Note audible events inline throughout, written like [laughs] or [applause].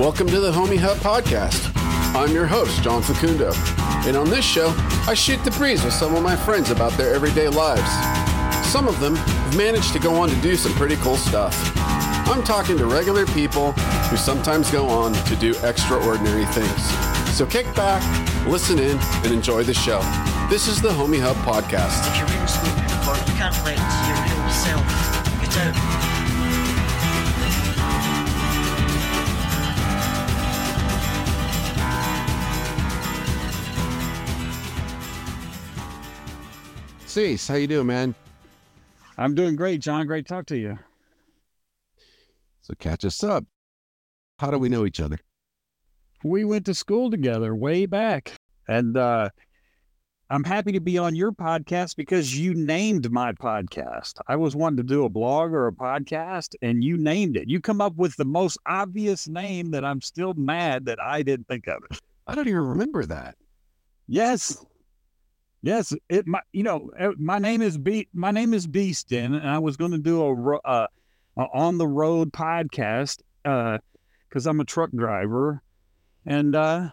Welcome to the Homie Hub Podcast. I'm your host, John Facundo. And on this show, I shoot the breeze with some of my friends about their everyday lives. Some of them have managed to go on to do some pretty cool stuff. I'm talking to regular people who sometimes go on to do extraordinary things. So kick back, listen in, and enjoy the show. This is the Homie Hub Podcast. If you're in school you can't your self get out. Cec, how you doing, man? I'm doing great, John. Great to talk to you. So catch us up. How do we know each other? We went to school together way back. And uh, I'm happy to be on your podcast because you named my podcast. I was wanting to do a blog or a podcast, and you named it. You come up with the most obvious name that I'm still mad that I didn't think of it. I don't even remember that. Yes. Yes, it my you know eh, my name is Be my name is Beaston, and I was going to do a, uh, a on the road podcast because uh, I'm a truck driver, and uh,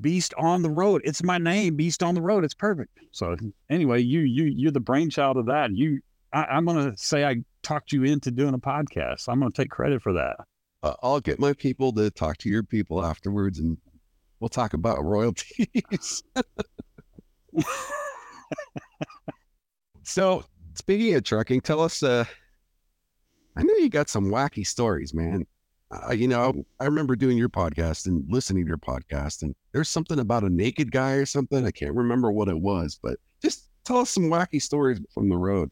Beast on the road. It's my name, Beast on the road. It's perfect. So anyway, you you you're the brainchild of that. You, I, I'm going to say I talked you into doing a podcast. I'm going to take credit for that. Uh, I'll get my people to talk to your people afterwards, and we'll talk about royalties. [laughs] so speaking of trucking, tell us. Uh, I know you got some wacky stories, man. Uh, you know, I remember doing your podcast and listening to your podcast, and there's something about a naked guy or something. I can't remember what it was, but just tell us some wacky stories from the road.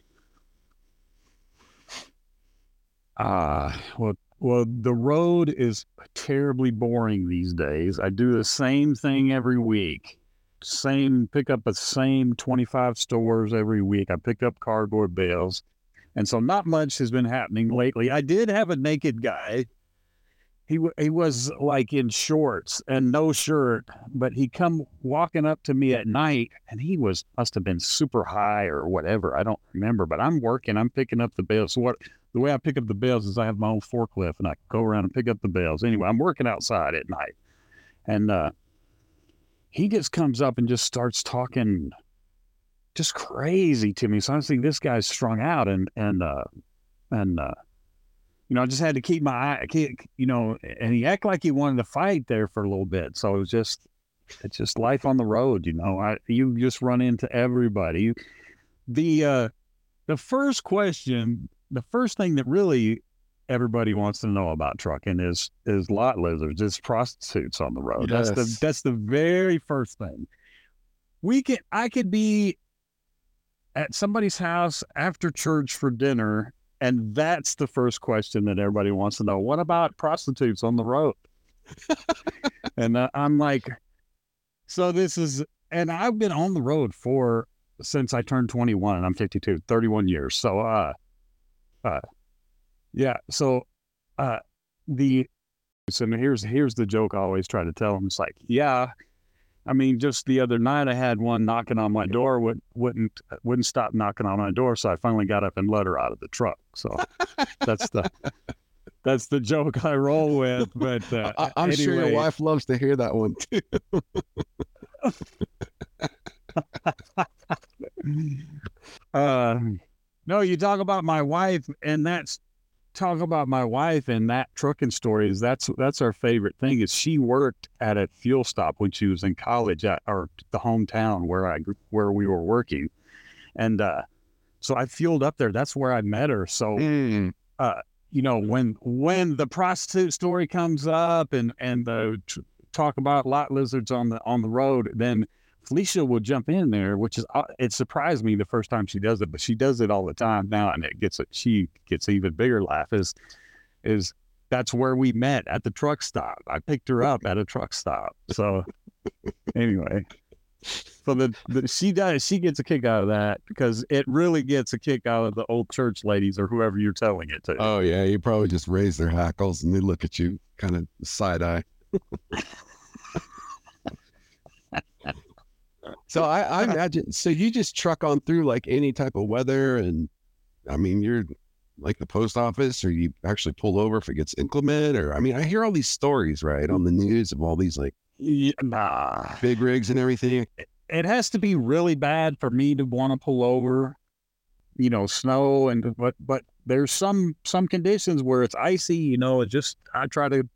Ah, uh, well, well, the road is terribly boring these days. I do the same thing every week same pick up the same 25 stores every week. I pick up cardboard bales. And so not much has been happening lately. I did have a naked guy. He he was like in shorts and no shirt, but he come walking up to me at night and he was must have been super high or whatever. I don't remember, but I'm working, I'm picking up the bales. So what the way I pick up the bales is I have my own forklift and I go around and pick up the bales. Anyway, I'm working outside at night. And uh he just comes up and just starts talking just crazy to me. So I think this guy's strung out and and uh and uh you know, I just had to keep my eye, you know, and he act like he wanted to fight there for a little bit. So it was just, it's just life on the road, you know. I you just run into everybody. You, the uh, the first question, the first thing that really everybody wants to know about trucking is is lot lizards, is prostitutes on the road. Yes. That's the that's the very first thing. We can I could be at somebody's house after church for dinner, and that's the first question that everybody wants to know. What about prostitutes on the road? [laughs] and uh, I'm like, so this is, and I've been on the road for since I turned 21 and I'm 52, 31 years. So, uh, uh, yeah. So, uh, the so here's here's the joke I always try to tell them. It's like, yeah, I mean, just the other night I had one knocking on my door, would, wouldn't wouldn't stop knocking on my door, so I finally got up and let her out of the truck. So that's the [laughs] that's the joke I roll with. But [laughs] uh, I, am anyway. sure your wife loves to hear that one too. uh, [laughs] no, you talk about my wife, and that's talk about my wife and that trucking story is that's that's our favorite thing is she worked at a fuel stop when she was in college at or the hometown where I where we were working, and uh, so I fueled up there. That's where I met her. So, mm. uh, you know, when when the prostitute story comes up and and the talk about lot lizards on the on the road, then Felicia will jump in there, which is uh, it surprised me the first time she does it, but she does it all the time now, and it gets a she gets even bigger laugh. Is is that's where we met at the truck stop. I picked her up at a truck stop. So anyway, so the, the she does she gets a kick out of that because it really gets a kick out of the old church ladies or whoever you're telling it to. Oh yeah, you probably just raise their hackles and they look at you kind of side eye. [laughs] So I, I [laughs] imagine. So you just truck on through like any type of weather, and I mean, you're like the post office, or you actually pull over if it gets inclement? Or I mean, I hear all these stories right on the news of all these like Yeah, nah. big rigs and everything. it has to be really bad for me to want to pull over you know snow and but but there's some some conditions where it's icy you know it just i try to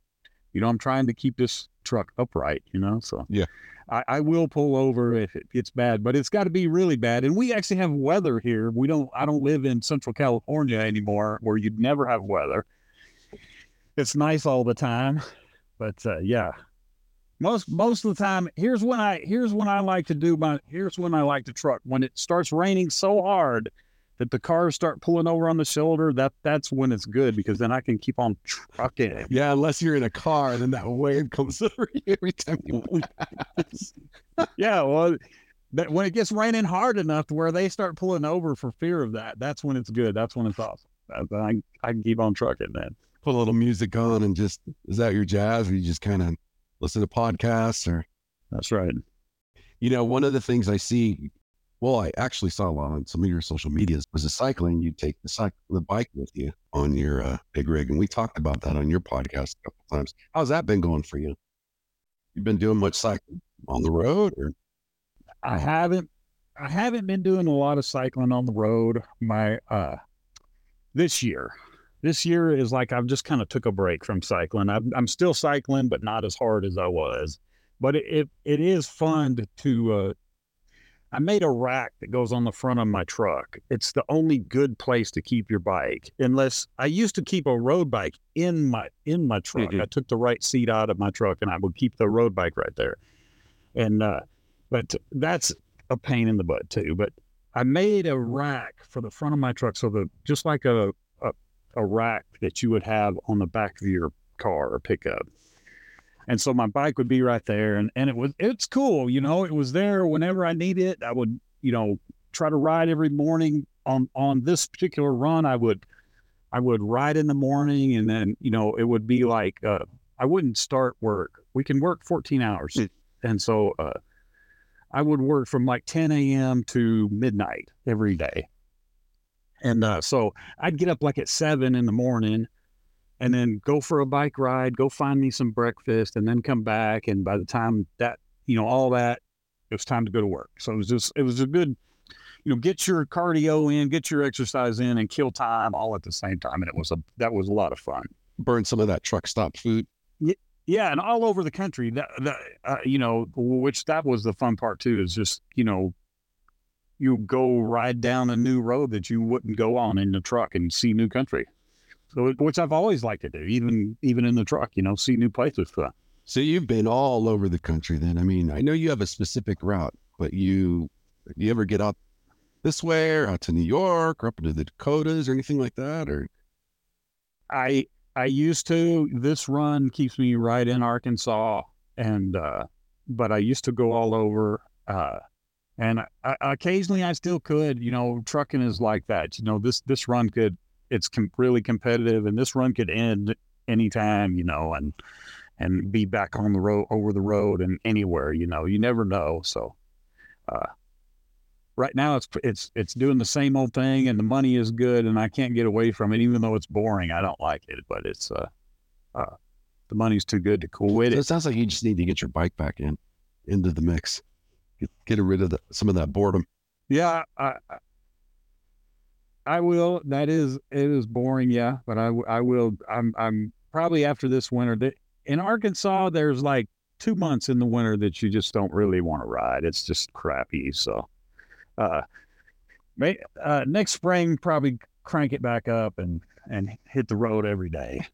you know i'm trying to keep this truck upright you know so Yeah. i, I will pull over if it gets bad but it's got to be really bad and we actually have weather here. We don't i don't live in central california anymore where you'd never have weather. It's nice all the time but uh, yeah. Most most of the time here's when i here's when i like to do my here's when i like to truck. When it starts raining so hard that the cars start pulling over on the shoulder that that's when it's good because then i can keep on trucking Yeah, unless you're in a car, then that wave comes [laughs] over you every time you [laughs] pass. yeah well that when it gets raining hard enough to where they start pulling over for fear of that that's when it's good that's when it's awesome i, I can keep on trucking then Put a little music on and just is that your jazz? Or you just kind of listen to podcasts or that's right you know, one of the things I see, well, I actually saw a lot on some of your social medias was the cycling. You take the cycle, the bike with you on your uh, big rig, and we talked about that on your podcast a couple times. How's that been going for you? You've been doing much cycling on the road, or I haven't I haven't been doing a lot of cycling on the road. My uh this year. This year is like I've just kind of took a break from cycling. I'm I'm still cycling, but not as hard as I was. But it it, it is fun to uh I made a rack that goes on the front of my truck. It's the only good place to keep your bike. Unless I used to keep a road bike in my in my truck. Mhm. I took the right seat out of my truck and I would keep the road bike right there. And uh but that's a pain in the butt too. But I made a rack for the front of my truck, so the just like a a, a rack that you would have on the back of your car or pickup. And so my bike would be right there, and and it was it's cool, you know. It was there whenever I need it. I would you know try to ride every morning on on this particular run. I would I would ride in the morning, and then you know it would be like uh, I wouldn't start work. We can work 14 hours, Hmm. and so. Uh, I would work from like 10 a.m. to midnight every day. And uh, so I'd get up like at seven in the morning and then go for a bike ride, go find me some breakfast, and then come back. And by the time that, you know, all that, it was time to go to work. So it was just, it was a good, you know, get your cardio in, get your exercise in, and kill time all at the same time. And it was a, that was a lot of fun. burn some of that truck stop food. Yeah, and all over the country. That, that uh, you know, which that was the fun part too. Is just you know, you go ride down a new road that you wouldn't go on in the truck and see new country. So, which I've always liked to do, even even in the truck. You know, see new places. So, So you've been all over the country then. I mean, I know you have a specific route, but you you ever get out this way or out to New York or up into the Dakotas or anything like that? Or I I used to. This run keeps me right in Arkansas, and uh, but I used to go all over. Uh, and I, occasionally I still could. You know, trucking is like that. You know, this this run could. It's com- really competitive, and this run could end anytime. You know, and and be back on the road over the road and anywhere. You know, you never know. So. Uh, Right now, it's it's it's doing the same old thing, and the money is good, and I can't get away from it, even though it's boring. I don't like it, but it's uh, uh, the money's too good to quit So it. it sounds like you just need to get your bike back in into the mix. Get, get rid of the, some of that boredom. Yeah, I, I- will. That is, it is boring. Yeah, but I, I will. I'm, I'm probably after this winter. That in Arkansas, there's like two months in the winter that you just don't really want to ride. It's just crappy. So, uh, may, uh, next spring probably crank it back up and and hit the road every day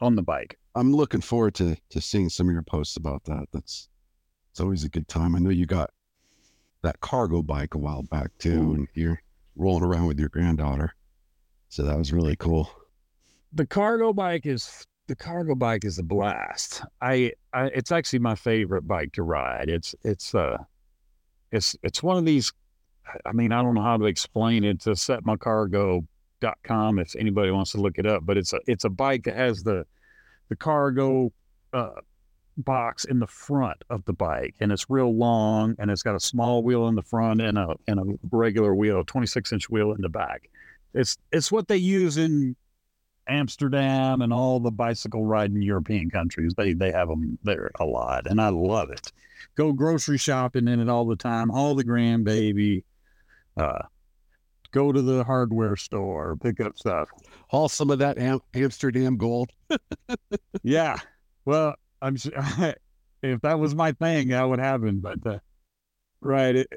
on the bike. I'm looking forward to to seeing some of your posts about that. That's it's always a good time. I know you got that cargo bike a while back too, and you're rolling around with your granddaughter. So that was really cool. the cargo bike is the cargo bike is a blast. I, I it's actually my favorite bike to ride. It's it's uh it's it's one of these I mean, I don't know how to explain it. It's a setmycargo.com if anybody wants to look it up, but it's a it's a bike that has the the cargo uh box in the front of the bike and it's real long and it's got a small wheel in the front and a and a regular wheel, 26 inch wheel in the back. It's it's what they use in Amsterdam and all the bicycle riding European countries. They they have them there a lot, and I love it. Go grocery shopping in it all the time. All the grandbaby. Uh, go to the hardware store, pick up stuff. Haul some of that Am- Amsterdam gold. [laughs] Yeah. Well, I'm sure [laughs] if that was my thing, that would happen. But uh, right, it,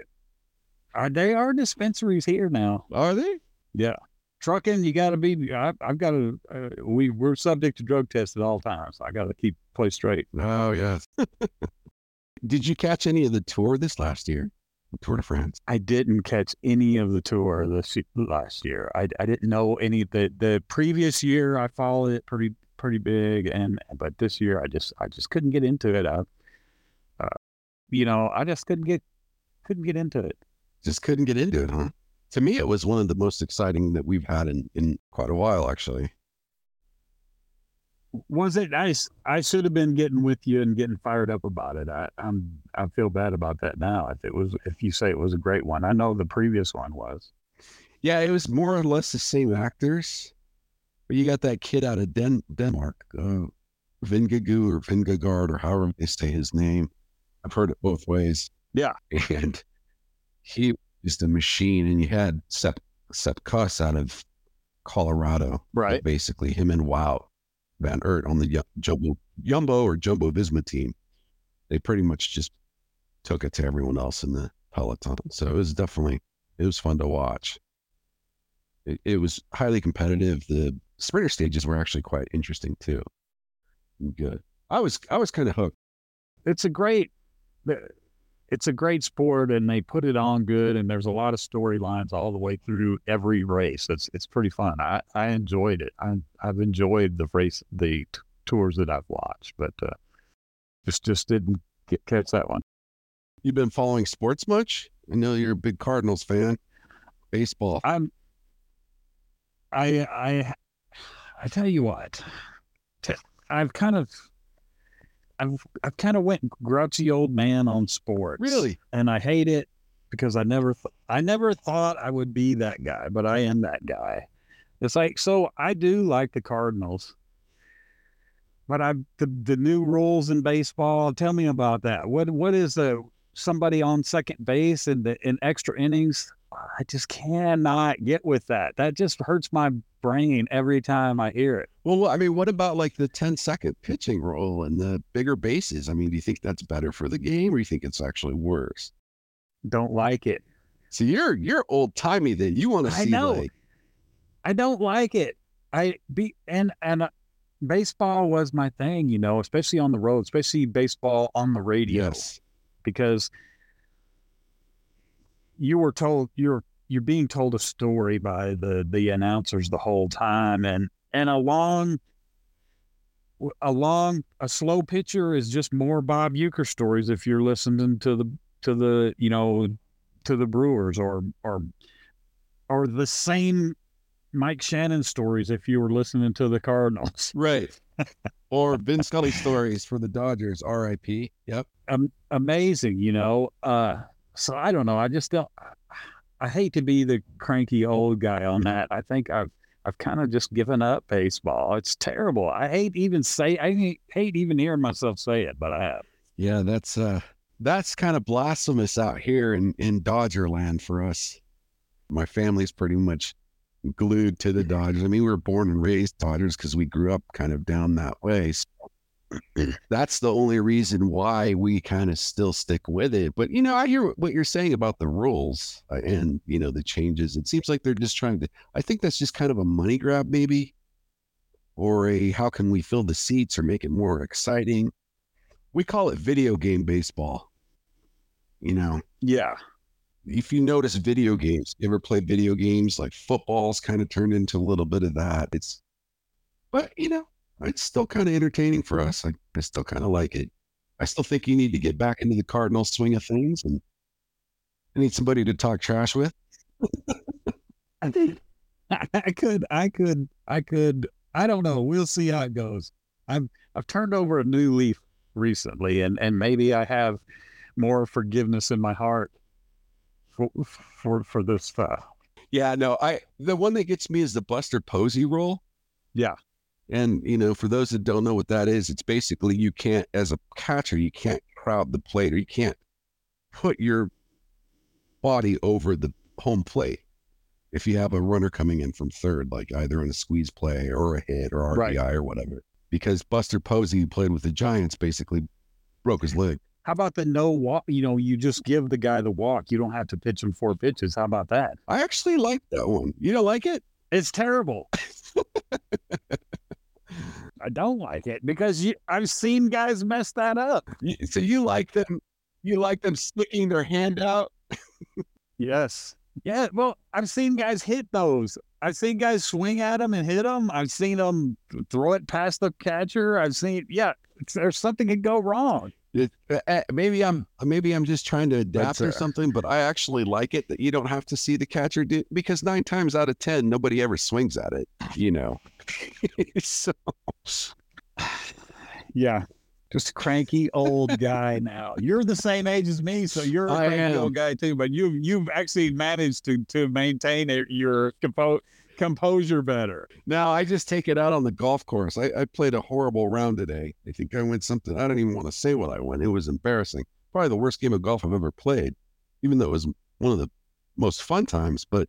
are they are dispensaries here now? Are they? Yeah, trucking, you got to be. I, I've got to. Uh, we we're subject to drug tests at all times. I got to keep play straight. Oh yes. [laughs] Did you catch any of the tour this last year? The Tour de France. I didn't catch any of the tour this last year. I, I didn't know any the the previous year. I followed it pretty pretty big, and but this year I just I just couldn't get into it. I, uh, you know, I just couldn't get couldn't get into it. Just couldn't get into it, huh? To me, it was one of the most exciting that we've had in, in quite a while, actually. Was it nice? I should have been getting with you and getting fired up about it. I I'm I feel bad about that now. If it was if you say it was a great one, I know the previous one was. Yeah, it was more or less the same actors, but you got that kid out of Den- Denmark, uh, Vingagu or Vingegaard or however they say his name. I've heard it both ways. Yeah. [laughs] and he was the machine. And you had Sepp Sepp Kuss out of Colorado, Right. Basically, him and Wout van Aert on the Jumbo Jumbo or Jumbo Visma team. They pretty much just took it to everyone else in the peloton. So it was definitely it was fun to watch. It, it was highly competitive. The sprinter stages were actually quite interesting too. Good. I was I was kind of hooked. it's a great it's a great sport and they put it on good and there's a lot of storylines all the way through every race it's it's pretty fun i i enjoyed it i i've enjoyed the race the t- tours that i've watched but uh just just didn't get, catch that one You've been following sports much? I know you're a big Cardinals fan. Baseball. i'm i i i tell you what I've kind of I've I've kind of went grouchy old man on sports. Really? and I hate it because I never th- I never thought I would be that guy, but I am that guy. It's like so I do like the Cardinals, but I the the new rules in baseball. Tell me about that. What what is the somebody on second base in the in extra innings? I just cannot get with that. That just hurts my brain every time I hear it. Well, I mean, what about like the 10 second pitching rule and the bigger bases? I mean, do you think that's better for the game or you think it's actually worse? Don't like it. So you're you're old timey that you want to see I know. like I don't like it. I be and and uh, baseball was my thing, you know, especially on the road, especially baseball on the radio, yes. Because you were told you're you're being told a story by the the announcers the whole time, and and a long a long a slow pitcher is just more Bob Uecker stories if you're listening to the to the you know to the Brewers or or or the same Mike Shannon stories if you were listening to the Cardinals. [laughs] Right. or Vin Scully stories for the Dodgers, RIP. Yep. Um, amazing, you know. Uh, so I don't know. I just don't. I hate to be the cranky old guy on that. I think I've I've kind of just given up baseball. It's terrible. I hate even say. I hate, hate even hearing myself say it, but I have. Yeah, that's uh that's kind of blasphemous out here in in Dodger land for us. My family's pretty much glued to the Dodgers. I mean, we were born and raised Dodgers because we grew up kind of down that way. So [clears throat] that's the only reason why we kind of still stick with it. But you know, I hear what you're saying about the rules uh, and you know the changes. It seems like they're just trying to. I think that's just kind of a money grab, maybe, or a how can we fill the seats or make it more exciting. We call it video game baseball. You know, Yeah. If you notice video games, you ever play video games like football's kind of turned into a little bit of that. It's, but you know, it's still kind of entertaining for us. I, I still kind of like it. I still think you need to get back into the Cardinal swing of things and I need somebody to talk trash with. I think I could, I could, I could. I don't know. We'll see how it goes. I've I've turned over a new leaf recently, and and maybe I have more forgiveness in my heart for for for this stuff. Yeah, no, I the one that gets me is the Buster Posey roll. Yeah. And you know, for those that don't know what that is, it's basically you can't as a catcher, you can't crowd the plate or you can't put your body over the home plate if you have a runner coming in from third, like either in a squeeze play or a hit or RBI Right. or whatever. Because Buster Posey, who played with the Giants, basically broke his leg. How about the no walk? You know, you just give the guy the walk. You don't have to pitch him four pitches. How about that? I actually like that one. You don't like it? It's terrible. [laughs] I don't like it because you, I've seen guys mess that up. So you like them? You like them sticking their hand out? Yes. Yeah. Well, I've seen guys hit those. I've seen guys swing at them and hit them. I've seen them throw it past the catcher. I've seen, yeah, there's something could go wrong. It, uh, uh, maybe I'm maybe I'm just trying to adapt That's or something, but I actually like it that you don't have to see the catcher do because nine times out of ten nobody ever swings at it. You know. [laughs] so Yeah. Just a cranky old guy now. You're the same age as me, so you're a I cranky am. old guy too. But you you've actually managed to to maintain your compo- composure better. now I just take it out on the golf course. I, I played a horrible round today. I think I went something. I don't even want to say what I went. It was embarrassing. Probably the worst game of golf I've ever played, even though it was one of the most fun times. But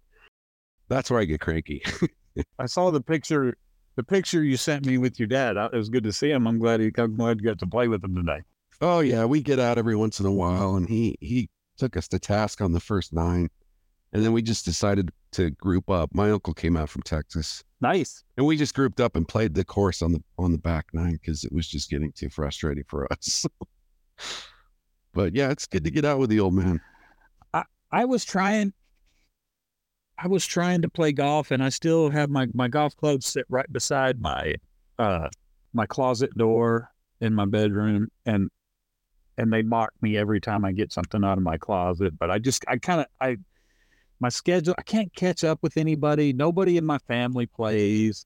that's where I get cranky. [laughs] I saw the picture, the picture you sent me with your dad. It was good to see him. I'm glad he, I'm glad you got to play with him today. Oh yeah, we get out every once in a while, and he he took us to task on the first nine, and then we just decided to group up. My uncle came out from Texas, Nice. and we just grouped up and played the course on the on the back nine because it was just getting too frustrating for us. [laughs] but yeah, it's good to get out with the old man. I I was trying. I was trying to play golf, and I still have my my golf clubs sit right beside my uh my closet door in my bedroom, and and they mock me every time I get something out of my closet. But I just I kind of I my schedule I can't catch up with anybody. Nobody in my family plays,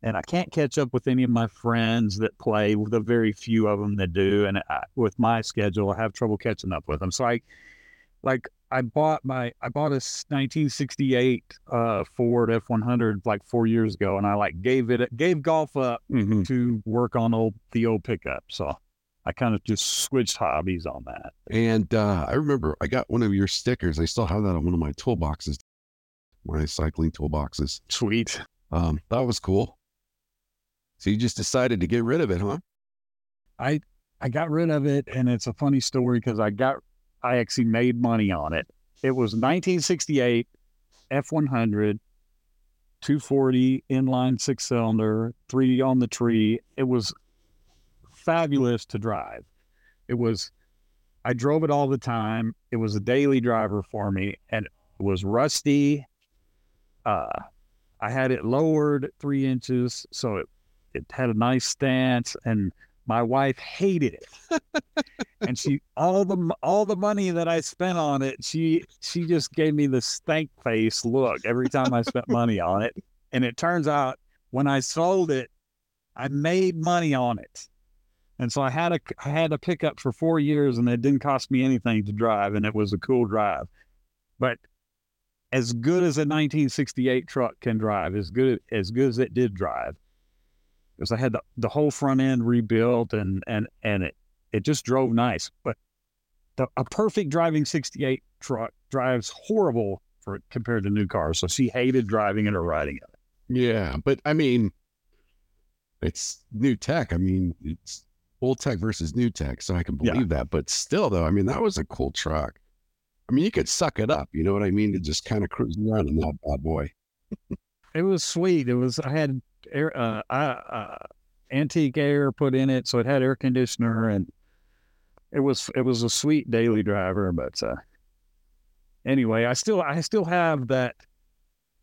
and I can't catch up with any of my friends that play. With the very few of them that do, and I, with my schedule, I have trouble catching up with them. So I like I bought my I bought a 1968 uh Ford F100 like 4 years ago and I like gave it gave golf up Mm-hmm. to work on old the old pickup. So I kind of just switched hobbies on that. And uh, I remember I got one of your stickers. I still have that on one of my toolboxes, my cycling toolboxes. Sweet. Um, that was cool. So you just decided to get rid of it, huh? I I got rid of it and it's a funny story cuz I got I actually made money on it. It was 1968 F100 240 inline six cylinder, 3 on the tree. It was fabulous to drive. It was, I drove it all the time. It was a daily driver for me and it was rusty. Uh, I had it lowered three inches, so it, it had a nice stance and my wife hated it. [laughs] and she all the all the money that I spent on it, she she just gave me the stank face look every time I spent money on it. And it turns out when I sold it, I made money on it. And so I had a I had a pickup for four years, and it didn't cost me anything to drive, and it was a cool drive. But as good as a 1968 truck can drive, as good as good as it did drive, because I had the, the whole front end rebuilt, and and and it it just drove nice. But the, a perfect driving 68 truck drives horrible for compared to new cars. So she hated driving it or riding it. Yeah, but I mean, it's new tech. I mean, it's old tech versus new tech, so I can Yeah. believe that. But still, though, I mean, that was a cool truck. I mean, you could suck it up. You know what I mean? To just kind of cruise around in that bad boy. It was sweet. It was I had air uh, I, uh antique air put in it, so it had air conditioner and it was it was a sweet daily driver. But uh, anyway, I still I still have that.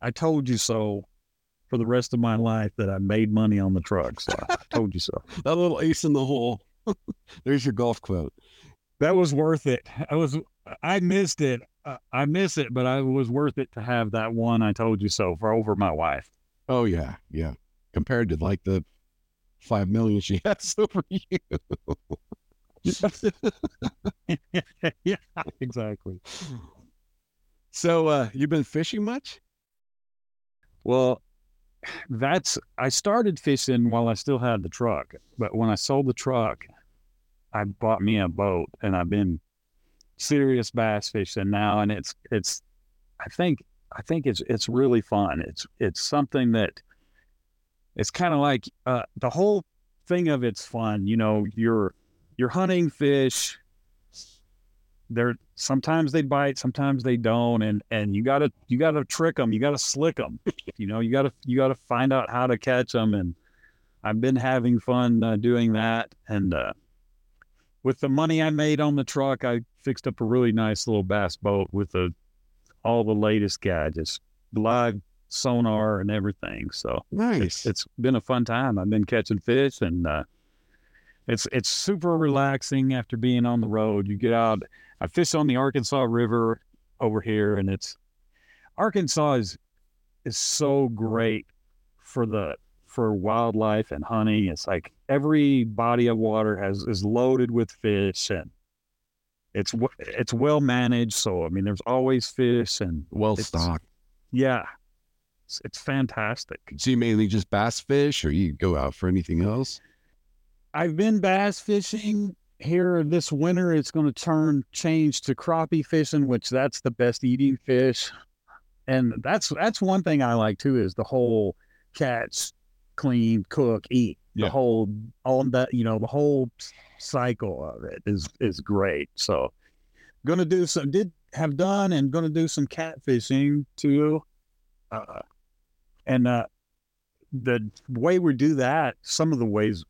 I told you so for the rest of my life that I made money on the truck. So I told you so. [laughs] That little ace in the hole. [laughs] There's your golf quote. That was worth it. I was I missed it. Uh, I miss it, but I was worth it to have that one. I told you so for over my wife. Oh yeah, yeah. Compared to like the five million she [laughs] has over you. yeah, exactly. so, uh, you been fishing much? Well, that's I started fishing while I still had the truck, but when I sold the truck, I bought me a boat, and I've been serious bass fishing now, and it's it's I think I think it's it's really fun. It's it's something that it's kind of like uh, the whole thing of it's fun. You know, you're you're hunting fish. They're sometimes they bite, sometimes they don't, and and you gotta you gotta trick them, you gotta slick them. you know, you gotta you gotta find out how to catch them, and I've been having fun uh, doing that. And uh, with the money I made on the truck, I fixed up a really nice little bass boat with the all the latest gadgets, live sonar and everything. So Nice. it's, it's been a fun time. I've been catching fish and uh, it's it's super relaxing after being on the road. You get out. I fish on the Arkansas River over here, and it's Arkansas is is so great for the for wildlife and hunting. It's like every body of water has is loaded with fish and it's it's well managed. So I mean, there's always fish and well stocked. yeah, it's, it's fantastic. So you mainly just bass fish, or you go out for anything else? I've been bass fishing here this winter. It's going to turn change to crappie fishing, which that's the best eating fish, and that's that's one thing I like too is the whole catch, clean, cook, eat. Yeah. The whole all that you know the whole cycle of it is is great. So, gonna do some did have done and gonna do some catfishing too, uh, and uh, the way we do that, some of the ways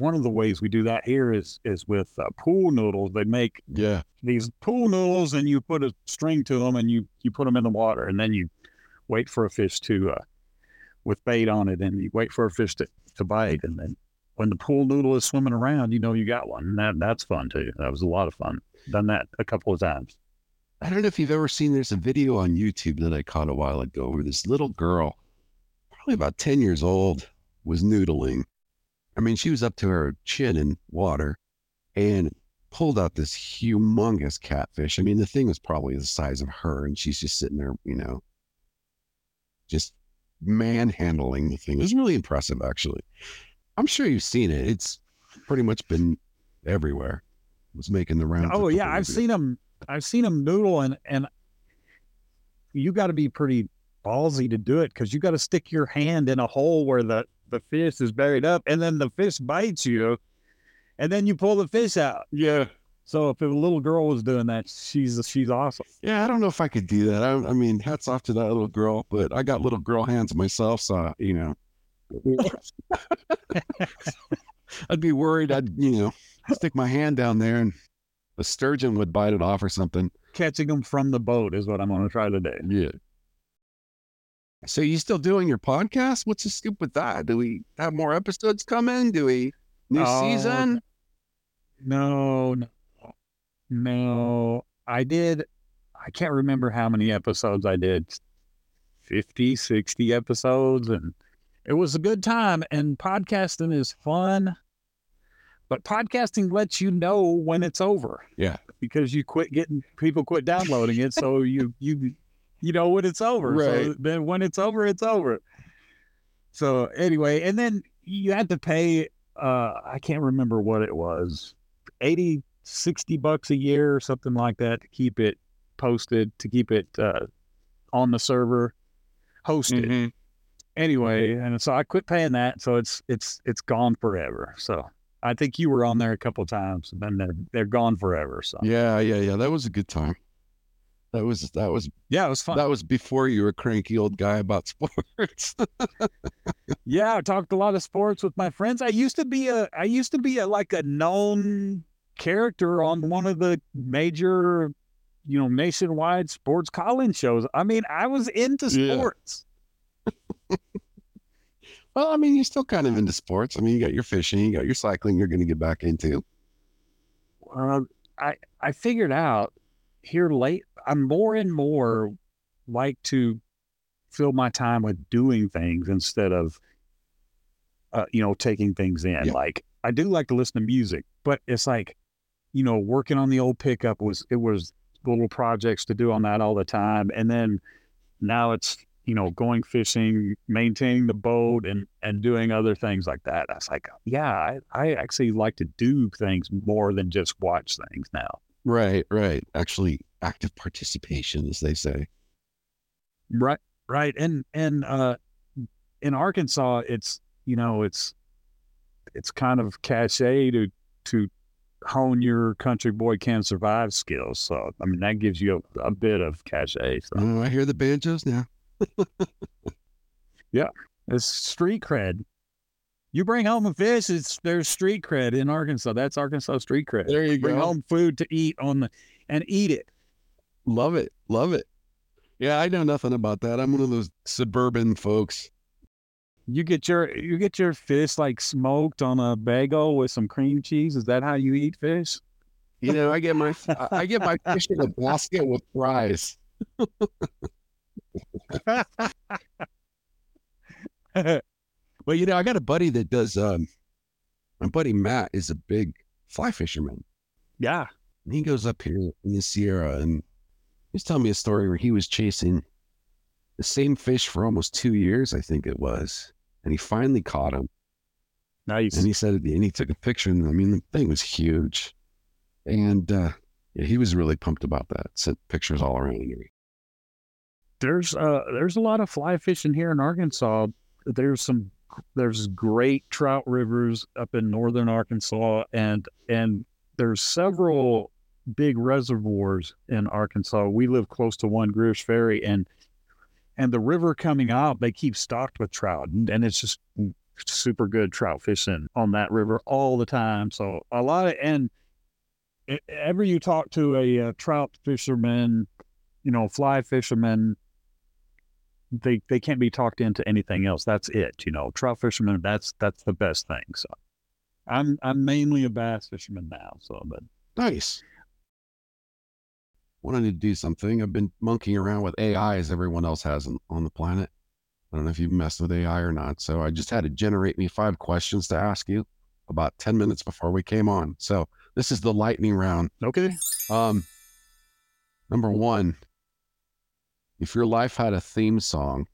one of the ways we do that here is is with uh, pool noodles. They make Yeah. these pool noodles, and you put a string to them, and you you put them in the water, and then you wait for a fish to uh, with bait on it, and you wait for a fish to, to bite, and then when the pool noodle is swimming around, you know you got one. And that that's fun too. That was a lot of fun. Done that a couple of times. I don't know if you've ever seen, there's a video on YouTube that I caught a while ago where this little girl, probably about 10 years old, was noodling. I mean, she was up to her chin in water and pulled out this humongous catfish. I mean, the thing was probably the size of her, and she's just sitting there, you know, just manhandling the thing. It was really impressive, actually. I'm sure you've seen it. It's pretty much been everywhere. It was making the rounds. Oh yeah, I've seen them. I've seen them noodle, and and you got to be pretty ballsy to do it because you got to stick your hand in a hole where the the fish is buried up, and then the fish bites you, and then you pull the fish out. Yeah. So if a little girl was doing that, she's she's awesome. Yeah, I don't know if I could do that. I, I mean, hats off to that little girl, but I got little girl hands myself, so you know, [laughs] I'd be worried. I'd you know stick my hand down there and a sturgeon would bite it off or something. Catching them from the boat is what I'm going to try today. Yeah. So you still doing your podcast? What's the scoop with that? Do we have more episodes coming? Do we new Oh, season? No, no, no. I did. I can't remember how many episodes I did 50, 60 episodes. And it was a good time. And podcasting is fun. But podcasting lets you know when it's over. Yeah. Because you quit getting people quit downloading it. So you, you, you know when it's over. So Right. then when it's over, it's over. So anyway, and then you had to pay uh I can't remember what it was. 80 60 bucks a year or something like that to keep it posted, to keep it uh on the server hosted. Mhm. Anyway, and so I quit paying that, so it's it's it's gone forever. So I think you were on there a couple of times and then they're they're gone forever. So Yeah, yeah, yeah. That was a good time. That was that was yeah, it was fun. that was before you were a cranky old guy about [laughs] sports. Yeah, I talked a lot of sports with my friends. I used to be a I used to be a like a known character on one of the major, you know, nationwide sports call-in shows. I mean, I was into Yeah. sports. [laughs] well, I mean, you're still kind of into sports. I mean, you got your fishing, you got your cycling. You're going to get back into. Uh, I I figured out here late I'm more and more like to fill my time with doing things instead of uh, you know taking things in. Yeah. Like I do like to listen to music, but it's like you know working on the old pickup was it was little projects to do on that all the time, and then now it's you know, going fishing, maintaining the boat, and and doing other things like that. I was like, yeah, I, I actually like to do things more than just watch things now. Right, right. Actually, active participation, as they say. Right, right, and and uh, in Arkansas, it's you know, it's it's kind of cachet to to hone your country boy can survive skills. So I mean, that gives you a, a bit of cachet. So. Oh, I hear the banjos now. [laughs] Yeah, it's street cred. You bring home a fish, it's there's street cred in Arkansas. That's Arkansas street cred. There you bring go. home food to eat on the and eat it. Love it. Love it. Yeah, I know nothing about that. I'm one of those suburban folks. You get your you get your fish like smoked on a bagel with some cream cheese. Is that how you eat fish? You know, I get my I- I get my fish in a basket with fries. [laughs] [laughs] Well, you know, I got a buddy that does. Um, my buddy Matt is a big fly fisherman. yeah. And he goes up here in the Sierra, and he's telling me a story where he was chasing the same fish for almost two years, I think it was, and he finally caught him. Nice. And he said at the end, he took a picture, and I mean, the thing was huge, and uh, yeah, he was really pumped about that. Sent pictures all around. there's uh there's a lot of fly fishing here in Arkansas. There's some there's great trout rivers up in northern Arkansas and and there's several big reservoirs in Arkansas. We live close to one Greer's Ferry and and the river coming out, they keep stocked with trout and, and it's just super good trout fishing on that river all the time. So a lot of and ever you talk to a, uh trout fisherman, you know, fly fisherman, they they can't be talked into anything else. That's it, you know. Trout fishermen. that's that's the best thing. So I'm I'm mainly a bass fisherman now. So but Nice. Wanted to do something. I've been monkeying around with AI as everyone else has on, on the planet. I don't know if you've messed with AI or not. So I just had to generate me five questions to ask you about 10 minutes before we came on. So this is the lightning round. okay. Um, number one, if your life had a theme song,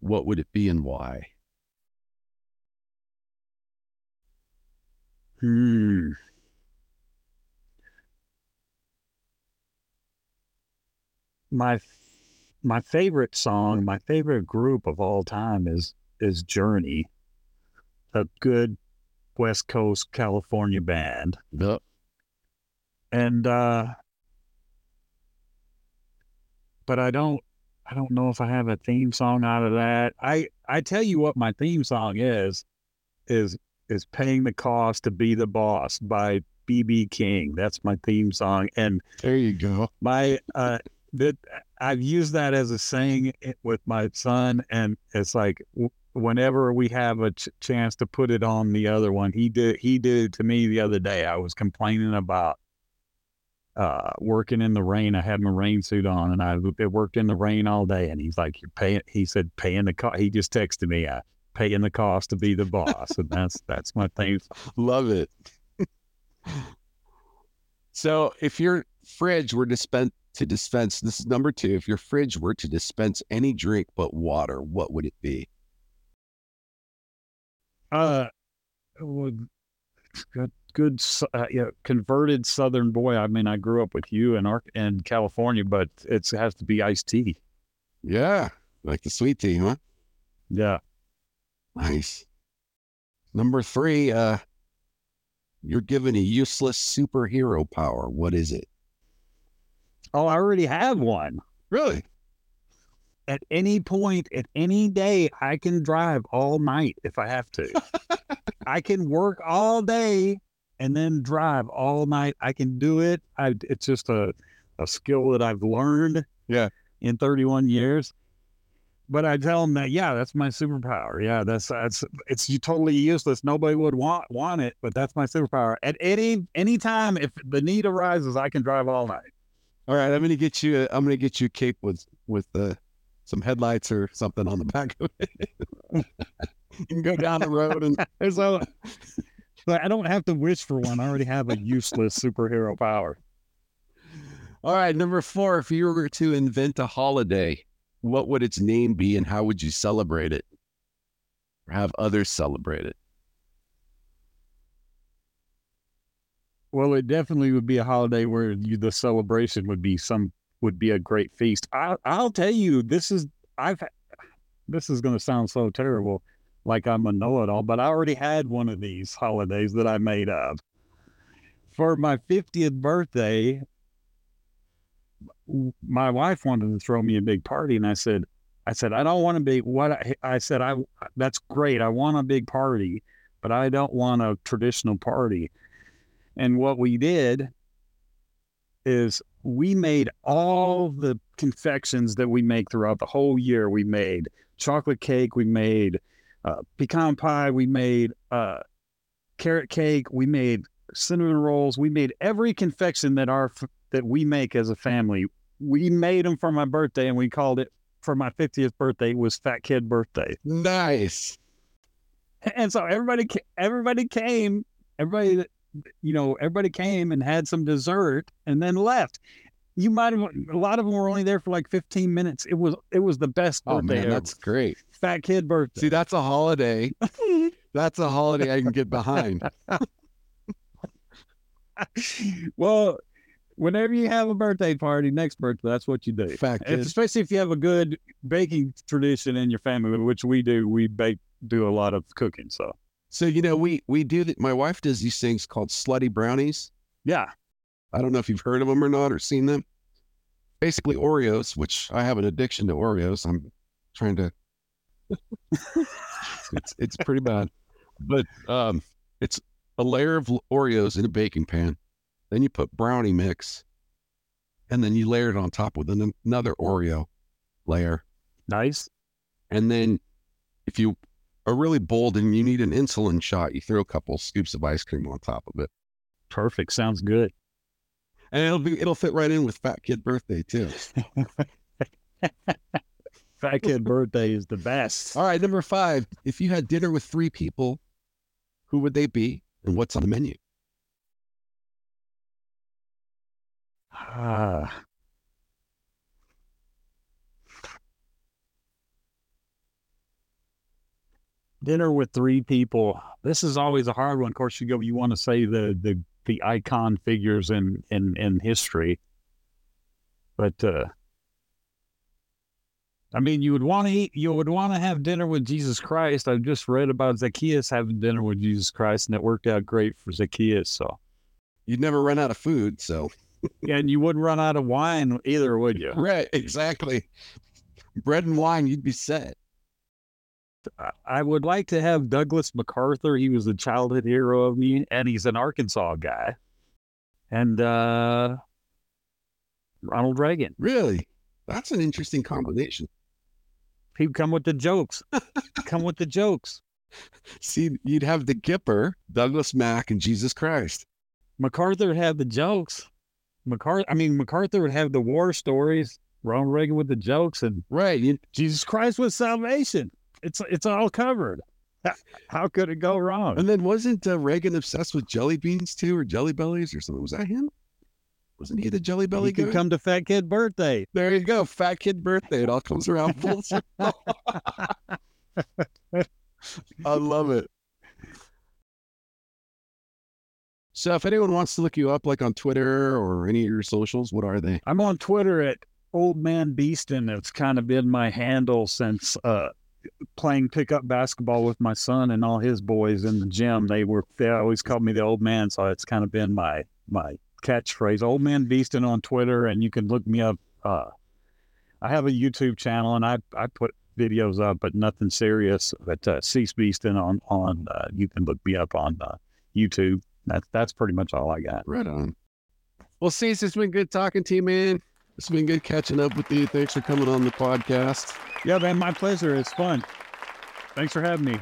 what would it be and why? Hmm. My my favorite song, my favorite group of all time is is Journey, a good West Coast California band. Yep. and uh but i don't i don't know if i have a theme song out of that. I i tell you what my theme song is is is paying the cost to be the boss by bb king. That's my theme song. And There you go. my uh that i've used that as a saying with my son and it's like whenever we have a ch- chance to put it on the other one he did he did it to me the other day. I was complaining about uh working in the rain i had my rain suit on and i it worked in the rain all day and he's like you're paying he said paying the cost he just texted me uh paying the cost to be the boss and that's that's my thing Love it. so, if your fridge were to dispen- to dispense, this is number two. If your fridge were to dispense any drink but water, what would it be? Uh, well, good, good, uh, yeah, converted Southern boy. I mean, I grew up with you in Ark in California, but it has to be iced tea. Yeah, like the sweet tea, huh? Yeah. Nice. Number three, uh, you're given a useless superhero power. What is it? Oh, I already have one. Really? At any point, at any day, I can drive all night if I have to. [laughs] I can work all day and then drive all night. I can do it. I, it's just a, a skill that I've learned. Yeah. In 31 years. But I tell them that, yeah, that's my superpower. Yeah, that's that's it's you totally useless. Nobody would want want it, but that's my superpower. At any any time, if the need arises, I can drive all night. All right, I'm gonna get you. A, I'm gonna get you a cape with with uh, some headlights or something on the back of it. [laughs] you can go down the road and [laughs] So, so I don't have to wish for one. I already have a useless superhero power. All right, number four. If you were to invent a holiday, what would its name be and how would you celebrate it? Or have others celebrate it? Well, it definitely would be a holiday where you, the celebration would be some would be a great feast. I, I'll tell you, this is I've this is going to sound so terrible, like I'm a know-it-all, but I already had one of these holidays that I made up for my 50th birthday. My wife wanted to throw me a big party, and I said, I said I don't want to be what I, I said I that's great. I want a big party, but I don't want a traditional party. And what we did is we made all the confections that we make throughout the whole year. We made chocolate cake, we made uh, pecan pie, we made uh, carrot cake, we made cinnamon rolls, we made every confection that our that we make as a family. We made them for my birthday, and we called it for my 50th birthday was Fat Kid Birthday. Nice. And so everybody everybody came, everybody you know, everybody came and had some dessert and then left. You might have a lot of them were only there for like 15 minutes. It was it was the best birthday. Oh man, ever. that's great. Fat kid birthday. See, that's a holiday. [laughs] That's a holiday I can get behind. [laughs] well, whenever you have a birthday party, next birthday, that's what you do. Kid. Especially if you have a good baking tradition in your family, which we do. We bake do a lot of cooking. So So you know, we we do that. My wife does these things called slutty brownies. yeah, I don't know if you've heard of them or not or seen them. Basically Oreos, which I have an addiction to Oreos. I'm trying to. [laughs] it's it's pretty bad, but um, it's a layer of Oreos in a baking pan. Then you put brownie mix, and then you layer it on top with an, another Oreo layer. nice. And then if you are really bold and you need an insulin shot, you throw a couple scoops of ice cream on top of it. Perfect. Sounds good. And it'll be it'll fit right in with Fat Kid Birthday too. [laughs] Fat kid [laughs] birthday is the best. All right, number five. If you had dinner with three people, who would they be and what's on the menu? Ah. Dinner with three people. This is always a hard one. Of course, you go. You want to say the the the icon figures in in in history, but uh, I mean, you would want to eat. You would want to have dinner with Jesus Christ. I've just read about Zacchaeus having dinner with Jesus Christ, and it worked out great for Zacchaeus. So, You'd never run out of food, so yeah, and you wouldn't run out of wine either, would you? right, exactly. Bread and wine, you'd be set. I- would like to have Douglas MacArthur. He was a childhood hero of me, and he's an Arkansas guy. And uh, Ronald Reagan. Really, that's an interesting combination. He'd come with the jokes. come with the jokes. [laughs] See, you'd have the Gipper, Douglas Mack, and Jesus Christ. MacArthur would have the jokes. MacArthur, I mean, MacArthur would have the war stories. Ronald Reagan with the jokes, and Right. You, Jesus Christ with salvation. It's it's all covered. How could it go wrong? and then wasn't uh, Reagan obsessed with jelly beans too, or jelly bellies, or something? Was that him? Wasn't he the jelly belly He guy? could come to Fat Kid Birthday. there you go, fat kid birthday. It all comes around full [laughs] circle. [laughs] I love it. So, if anyone wants to look you up, like on Twitter or any of your socials, what are they? I'm on Twitter at Old Man Beaston. It's kind of been my handle since uh, playing pickup basketball with my son and all his boys in the gym. They were they always called me the old man, so it's kind of been my my catchphrase. Old Man Beaston on Twitter, and you can look me up. Uh, I have a YouTube channel, and I I put videos up, but nothing serious. But uh, Cec Beaston on on uh, you can look me up on uh, YouTube. That's that's pretty much all I got. Right on. Well, Cec, it's been good talking to you, man. It's been good catching up with you. Thanks for coming on the podcast. Yeah, man, my pleasure. It's fun. Thanks for having me.